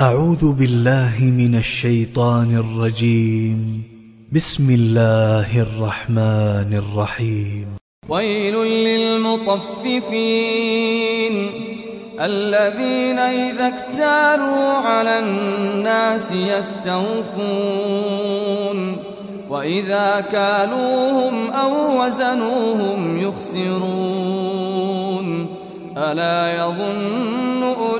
أعوذ بالله من الشيطان الرجيم. بسم الله الرحمن الرحيم. ويل للمطففين الذين إذا اكتالوا على الناس يستوفون. وإذا كالوهم أو وزنوهم يخسرون. ألا يظن أولئك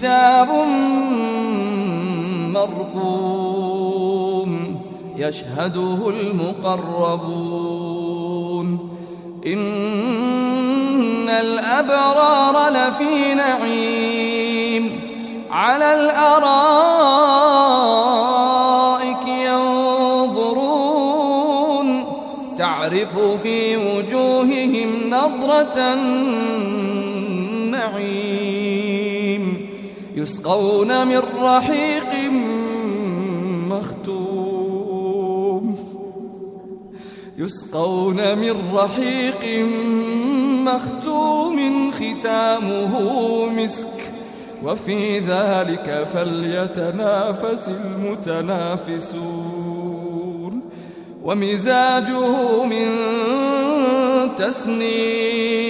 كتاب مرقوم يشهده المقربون. إن الأبرار لفي نعيم على الأرائك ينظرون. تعرف في وجوههم نظرة النعيم. يسقون من رحيق مختوم. يسقون من رحيق مختوم ختامه مسك. وفي ذلك فليتنافس المتنافسون. ومزاجه من تسنيم.